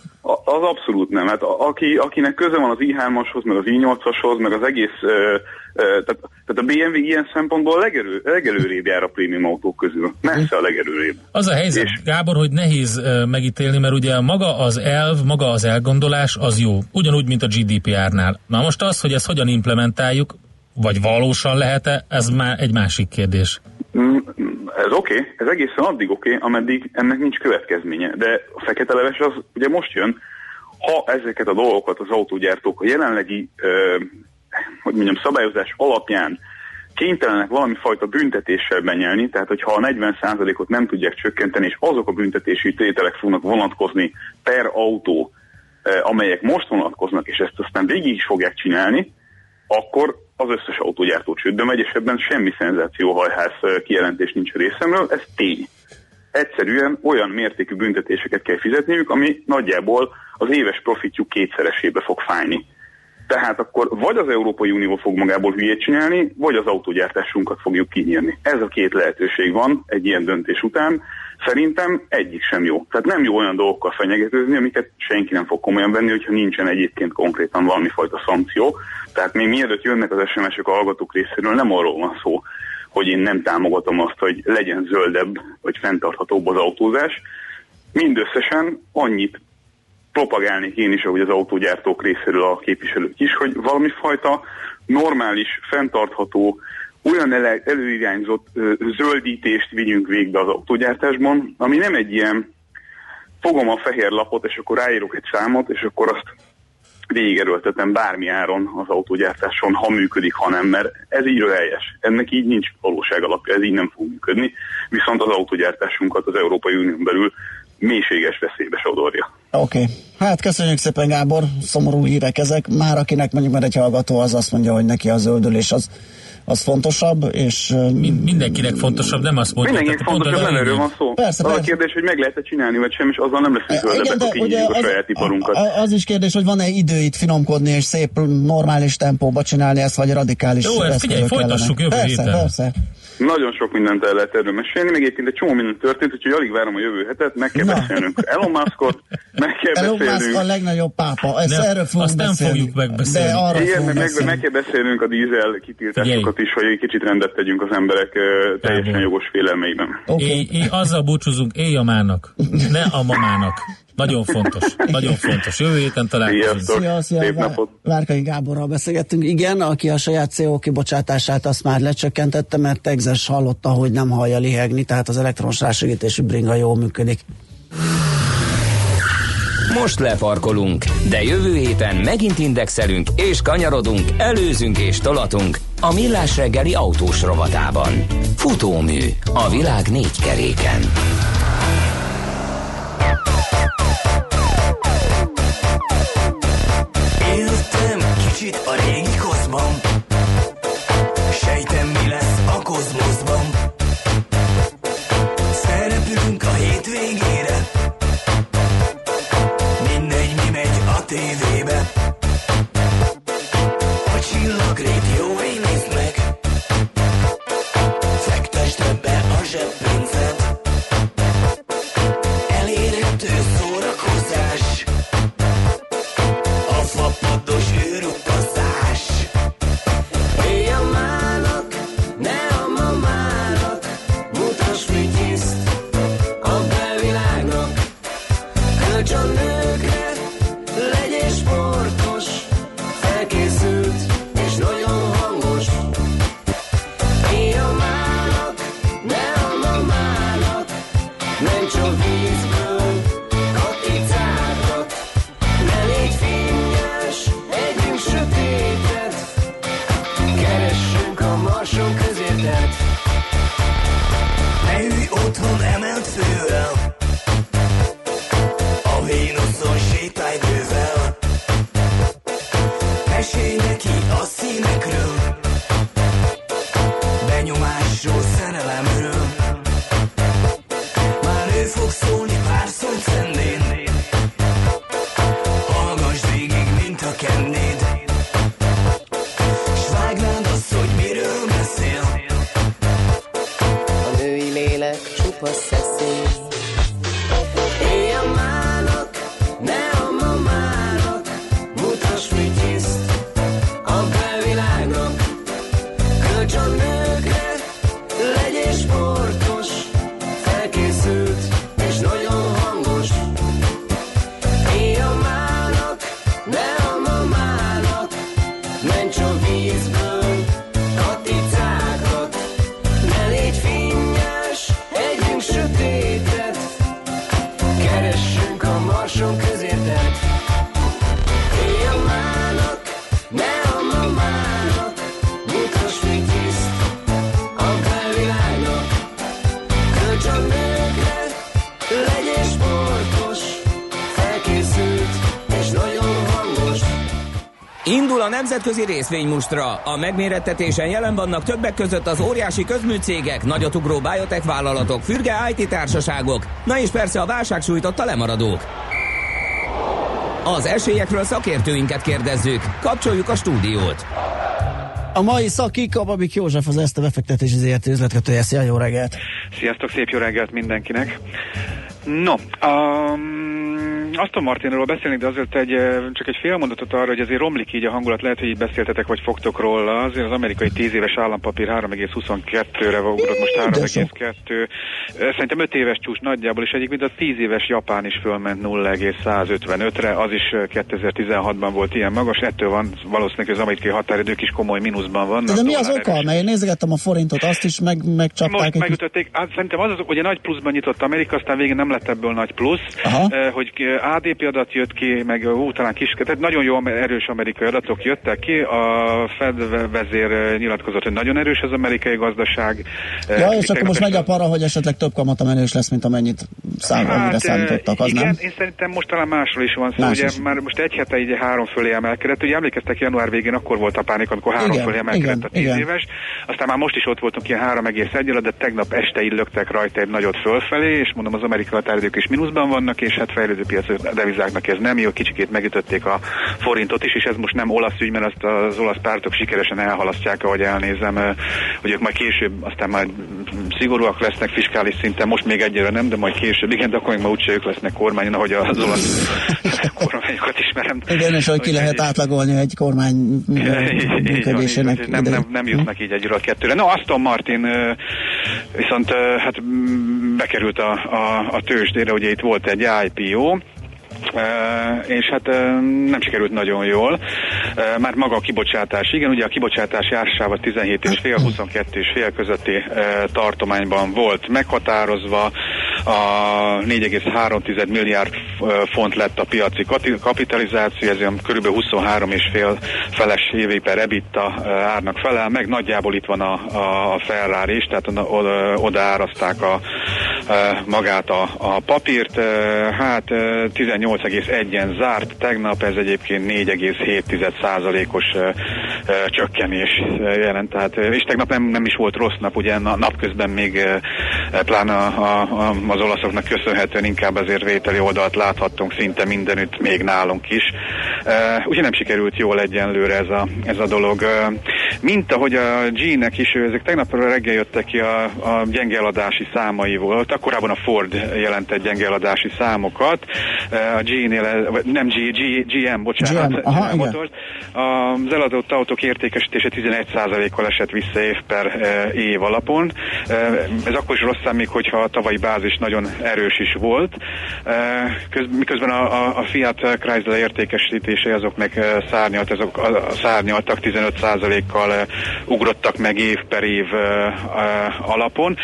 Az abszolút nem. Hát a- aki, akinek köze van az i3-ashoz, meg az i8-ashoz, meg az egész, ö, tehát, tehát a BMW ilyen szempontból legelő, legelőrébb jár a prémium autók közül. Messze a legelőrébb. Az a helyzet, És- Gábor, hogy nehéz megítélni, mert ugye maga az elv, maga az elgondolás az jó. Ugyanúgy, mint a GDPR-nál. Na most az, hogy ezt hogyan implementáljuk, vagy valósan lehet-e, ez már egy másik kérdés. Mm, Ez oké, okay, ez egészen addig oké, okay, ameddig ennek nincs következménye. De a fekete leves az ugye most jön, ha ezeket a dolgokat az autógyártók a jelenlegi, ö, hogy mondjam, szabályozás alapján kénytelenek valami fajta büntetéssel benyelni, tehát hogyha a 40%-ot nem tudják csökkenteni, és azok a büntetési tételek fognak vonatkozni per autó, ö, amelyek most vonatkoznak, és ezt aztán végig is fogják csinálni, akkor az összes autógyártó csődbe megy, és ebben semmi szenzációhajház ö, kijelentés nincs a részemről, ez tény. Egyszerűen olyan mértékű büntetéseket kell fizetniük, ami nagyjából az éves profitjuk kétszeresébe fog fájni. Tehát akkor vagy az Európai Unió fog magából hülyét csinálni, vagy az autógyártásunkat fogjuk kinyírni. Ez a két lehetőség van egy ilyen döntés után. Szerintem egyik sem jó. Tehát nem jó olyan dolgokkal fenyegetőzni, amiket senki nem fog komolyan venni, hogyha nincsen egyébként konkrétan valami fajta szankció. Tehát még mielőtt jönnek az SMS-ek a hallgatók részéről, nem arról van szó, hogy én nem támogatom azt, hogy legyen zöldebb vagy fenntarthatóbb az autózás. Mindösszesen annyit propagálnék én is, ahogy az autógyártók részéről a képviselők is, hogy valami fajta normális, fenntartható, olyan ele- előirányzott ö, zöldítést vigyünk végbe az autógyártásban, ami nem egy ilyen fogom a fehér lapot, és akkor ráírok egy számot, és akkor azt végigerőltetem bármi áron az autógyártáson, ha működik, ha nem, mert ez így helyes. Ennek így nincs valóság alapja, ez így nem fog működni, viszont az autógyártásunkat az Európai Unión belül mélységes veszélybe sodorja. Oké. Okay. Hát köszönjük szépen Gábor, szomorú hírek ezek. Már akinek mondjuk már egy hallgató az azt mondja, hogy neki a zöldülés az, az fontosabb, és... Min- mindenkinek fontosabb, nem azt mondja. Mindenkinek tehát pont fontos, az a erről van szó. Persze, az a persze. kérdés, hogy meg lehet-e csinálni, vagy sem, és azzal nem leszünk zöldebbek, ha kinyírjuk a saját iparunkat. a- az is kérdés, hogy van-e idő itt finomkodni és szép normális tempóba csinálni ezt, vagy radikális Jó, figyelj, folytassuk kellene. jövő persze, héten. Persze, Nagyon sok mindent el lehet erről mesélni, meg egyébként egy csomó minden történt, úgyhogy alig várom a jövő hetet, meg kell beszélnünk Elon Muskot, meg kell Elon Musk beszélnünk... a legnagyobb pápa, ezt erről fogunk azt nem beszélni. fogjuk megbeszélni. De arra Igen, meg, meg, beszélni. meg kell beszélnünk a dízel kitiltásokat is, hogy egy kicsit rendet tegyünk az emberek ö, teljesen jogos félelmeiben. Okay. É, é, azzal búcsúzunk, éj a mának, ne a mamának. Nagyon fontos, nagyon fontos. Jövő héten találkozunk. Szia, szia, Vá- Várkai Gáborral beszélgettünk. Igen, aki a saját CO kibocsátását azt már lecsökkentette, mert Texas hallotta, hogy nem hallja lihegni, tehát az elektromos rásegítésű bringa jól működik. Most lefarkolunk, de jövő héten megint indexelünk és kanyarodunk, előzünk és tolatunk a Millás reggeli autós rovatában. Futómű a világ négy keréken. Kicsit a régi kozban nemzetközi részvénymustra. A megmérettetésen jelen vannak többek között az óriási közműcégek, nagyotugró biotech vállalatok, fürge IT társaságok, na és persze a válság sújtotta lemaradók. Az esélyekről szakértőinket kérdezzük. Kapcsoljuk a stúdiót. A mai szakik a Babik József, az Eszte befektetési ZRT üzletkötője. Szia, jó reggelt! Sziasztok, szép jó reggelt mindenkinek! No, um, Aston Martinról beszélnék, de azért egy, csak egy fél mondatot arra, hogy azért romlik így a hangulat, lehet, hogy így beszéltetek, vagy fogtok róla. Azért az amerikai 10 éves állampapír 3,22-re ugrott, most 3,2. Eh, Szerintem 5 éves csúcs nagyjából, és egyébként a 10 éves Japán is fölment 0,155-re, az is eh, 2016-ban volt ilyen magas, ettől van valószínűleg hogy az amerikai határidők is komoly mínuszban vannak. De mi az oka? Mert én nézegettem a forintot, azt is meg, megcsapták. most megütötték, hát szerintem az az, ugye nagy pluszban nyitott Amerika, aztán végén nem lett ebből nagy plusz, Aha. hogy ADP adat jött ki, meg ú, talán kis, tehát nagyon jó erős amerikai adatok jöttek ki, a Fed ve- vezér nyilatkozott, hogy nagyon erős az amerikai gazdaság. Ja, és akkor most megy a para, hogy esetleg több kamatemelés lesz, mint amennyit szám, amire Hát, számítottak, az igen, nem? én szerintem most talán másról is van szó. Más ugye is. már most egy hete így három fölé emelkedett. Ugye emlékeztek, január végén akkor volt a pánik, amikor három Igen, fölé emelkedett igen, a tíz igen. éves. Aztán már most is ott voltunk ilyen 3,1 de tegnap este így löktek rajta egy nagyot fölfelé, és mondom, az amerikai határidők is mínuszban vannak, és hát fejlődő piacok devizáknak ez nem jó, kicsikét megütötték a forintot is, és ez most nem olasz ügy, mert azt az olasz pártok sikeresen elhalasztják, ahogy elnézem, hogy ők majd később, aztán majd szigorúak lesznek fiskális szinten, most még egyre nem, de majd később, igen, de akkor még már úgyse ők lesznek kormányon, ahogy az olasz kormányokat ismerem. Igen, és hogy ki lehet átlagolni egy kormány működésének nem, nem, nem jutnak így egyről a kettőre. No, Aston Martin viszont hát bekerült a, a, a tőzsdére, ugye itt volt egy IPO, és hát nem sikerült nagyon jól. Már maga a kibocsátás, igen, ugye a kibocsátási ársáva 17,5-22,5 közötti tartományban volt meghatározva, a 4,3 milliárd font lett a piaci kapitalizáció, ez olyan kb. 23,5 feles évi per EBITDA árnak felel, meg nagyjából itt van a, a, Ferrari is, tehát oda, oda, oda árazták a, magát a, a papírt, hát uh, 18,1-en zárt tegnap, ez egyébként 4,7%-os uh, uh, csökkenés jelent, tehát, és tegnap nem, nem is volt rossz nap, ugye napközben még pláne a, a, a, az olaszoknak köszönhetően inkább azért vételi oldalt láthattunk szinte mindenütt, még nálunk is. Uh, ugye nem sikerült jól egyenlőre ez a, ez a dolog. Uh, mint ahogy a G-nek is, ezek tegnap reggel jöttek ki a, a gyenge eladási számai volt, korábban a Ford jelentett gyenge eladási számokat, a G-nél, nem G, G, GM, bocsánat, GM, aha, GM Motors. Az eladott autók értékesítése 11%-kal esett vissza év per év alapon. Ez akkor is rossz még hogyha a tavalyi bázis nagyon erős is volt. Miközben a, a, a Fiat Chrysler értékesítése azok meg szárnyalt, azok szárnyaltak 15%-kal ugrottak meg év per év alapon.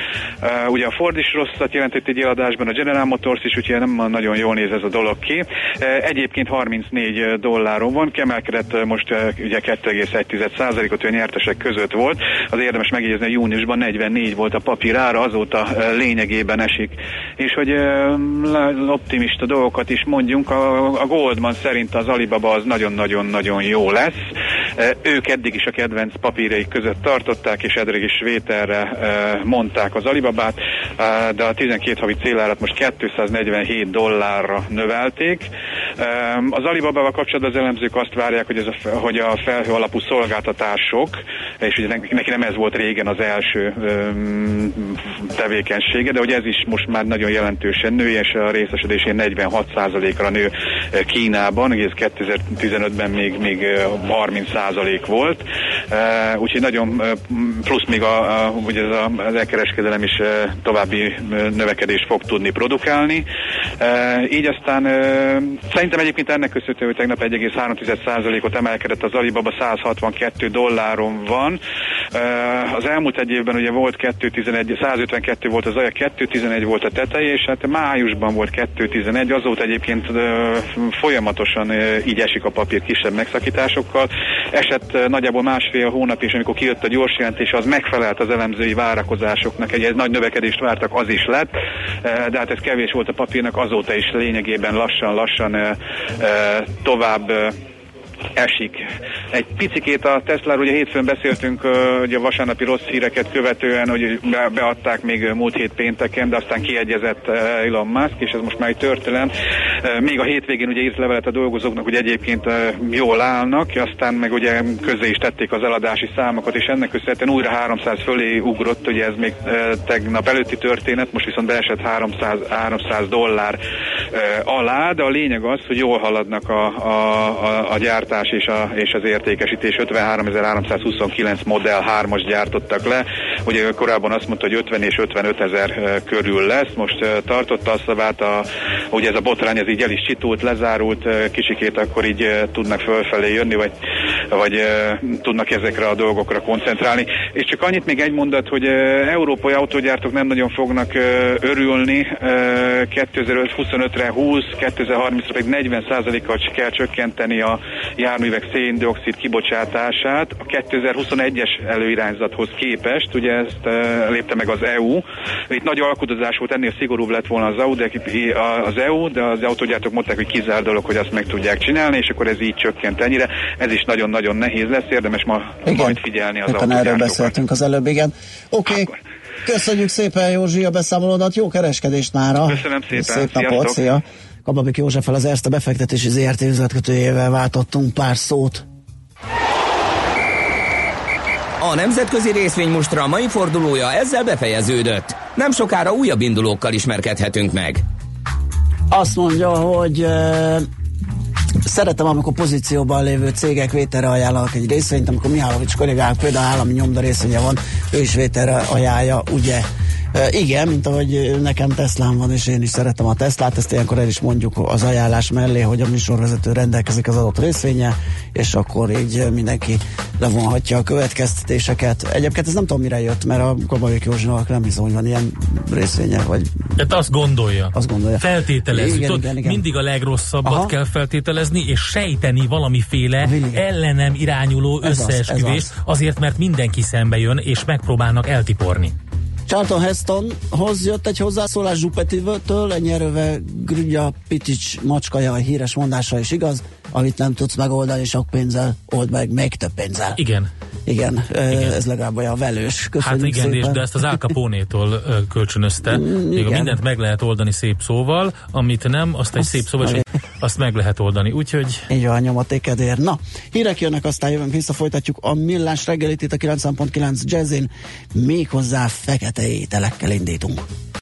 Ugye a Ford is rosszat jelentett egy eladásban, a General Motors is, úgyhogy nem nagyon jól néz ez a dolog ki. Egyébként 34 dolláron van, kemelkedett most ugye 2,1%-ot, olyan nyertesek között volt. Az érdemes megjegyezni, hogy júniusban 44 volt a papírára, azóta lényegében esik. És hogy optimista dolgokat is mondjunk, a Goldman szerint az Alibaba az nagyon-nagyon-nagyon jó lesz. Ők eddig is a kedvenc papírjaik között tartották, és eddig is vételre mondták az Alibabát, de a 12 havi célárat most 247 dollárra növelték. Az Alibaba-val kapcsolatban az elemzők azt várják, hogy, ez a, hogy a felhő alapú szolgáltatások, és ugye neki nem ez volt régen az első tevékenysége, de hogy ez is most már nagyon jelentősen nő, és a részesedésén 46%-ra nő Kínában, ez 2015-ben még, még 30% volt, úgyhogy nagyon plusz még a, a, ugye ez a, az elkereskedelem is további növekedést fog tudni produkálni. Így aztán szerintem egyébként ennek köszönhető, hogy tegnap 1,3%-ot emelkedett az Alibaba 162 dolláron van. Az elmúlt egy évben ugye volt 211, 152 volt az alja, 211 volt a teteje, és hát májusban volt 211, azóta egyébként folyamatosan így esik a papír kisebb megszakításokkal. Esett nagyjából másfél hónap, és amikor kijött a gyors jelentés, az megfelelt az elemzői várakozásoknak, egy, egy nagy növekedést vártak, az is lett, de hát ez kevés volt a papírnak, azóta is lényegében lassan-lassan tovább esik. Egy picikét a Tesla, ugye hétfőn beszéltünk ugye a vasárnapi rossz híreket követően, hogy beadták még múlt hét pénteken, de aztán kiegyezett Elon Musk, és ez most már egy történelem. Még a hétvégén ugye írt levelet a dolgozóknak, hogy egyébként jól állnak, aztán meg ugye közé is tették az eladási számokat, és ennek köszönhetően újra 300 fölé ugrott, ugye ez még tegnap előtti történet, most viszont beesett 300, 300 dollár alá, de a lényeg az, hogy jól haladnak a, a, a, a gyártás gyártás és, a, és az értékesítés 53.329 modell 3-as gyártottak le. Ugye korábban azt mondta, hogy 50 és 55 ezer körül lesz, most tartotta a szavát, a, ugye ez a botrány ez így el is csitult, lezárult, kicsikét akkor így tudnak fölfelé jönni, vagy, vagy tudnak ezekre a dolgokra koncentrálni. És csak annyit még egy mondat, hogy európai autógyártók nem nagyon fognak örülni, 2025-re 20, 2030-ra pedig 40%-kal kell csökkenteni a járművek széndiokszid kibocsátását a 2021-es előirányzathoz képest, ugye ezt uh, lépte meg az EU. Itt nagy alkudozás volt, ennél szigorúbb lett volna az EU, de, az EU, de az autógyártók mondták, hogy kizár dolog, hogy azt meg tudják csinálni, és akkor ez így csökkent ennyire. Ez is nagyon-nagyon nehéz lesz, érdemes ma igen. majd figyelni az Éppen erről beszéltünk az előbb, igen. Oké, okay. Köszönjük szépen Józsi a beszámolódat, jó kereskedést mára. Köszönöm szépen, Szép napot, szia. Kababik Józseffel az Erste befektetési ZRT üzletkötőjével váltottunk pár szót. A nemzetközi részvénymustra a mai fordulója ezzel befejeződött. Nem sokára újabb indulókkal ismerkedhetünk meg. Azt mondja, hogy szeretem, amikor pozícióban lévő cégek vételre ajánlanak egy részvényt, amikor Mihálovics kollégák például állami nyomda részvénye van, ő is vételre ajánlja, ugye igen, mint ahogy nekem Teslám van, és én is szeretem a Teslát, ezt ilyenkor el is mondjuk az ajánlás mellé, hogy a műsorvezető rendelkezik az adott részvénye, és akkor így mindenki levonhatja a következtetéseket. Egyébként ez nem tudom mire jött, mert a Kabajok Józsinak nem hiszem, hogy van ilyen részvénye, vagy Tehát azt gondolja. azt gondolja. Feltételezzük. Igen, Tudod, igen, igen. Mindig a legrosszabbat Aha. kell feltételezni, és sejteni valamiféle Villi. ellenem irányuló Ez az, az. azért, mert mindenki szembe jön, és megpróbálnak eltiporni. Charlton Hestonhoz jött egy hozzászólás Zsupetivőtől, egy nyerőve Grügya Pitics macskaja, a híres mondása is igaz, amit nem tudsz megoldani sok pénzzel, old meg még több pénzzel. Igen. Igen, igen. ez legalább olyan velős. Köszönjük Hát igen, és szépen. de ezt az Al Capone-tól kölcsönözte. Még igen. mindent meg lehet oldani szép szóval, amit nem, azt egy Azt szép szóval, és azt meg lehet oldani. Úgyhogy Így van, nyomatékedér. Na, hírek jönnek, aztán jövünk vissza, folytatjuk a millás reggelit itt a 90.9 Jazzin, méghozzá fekete ételekkel indítunk.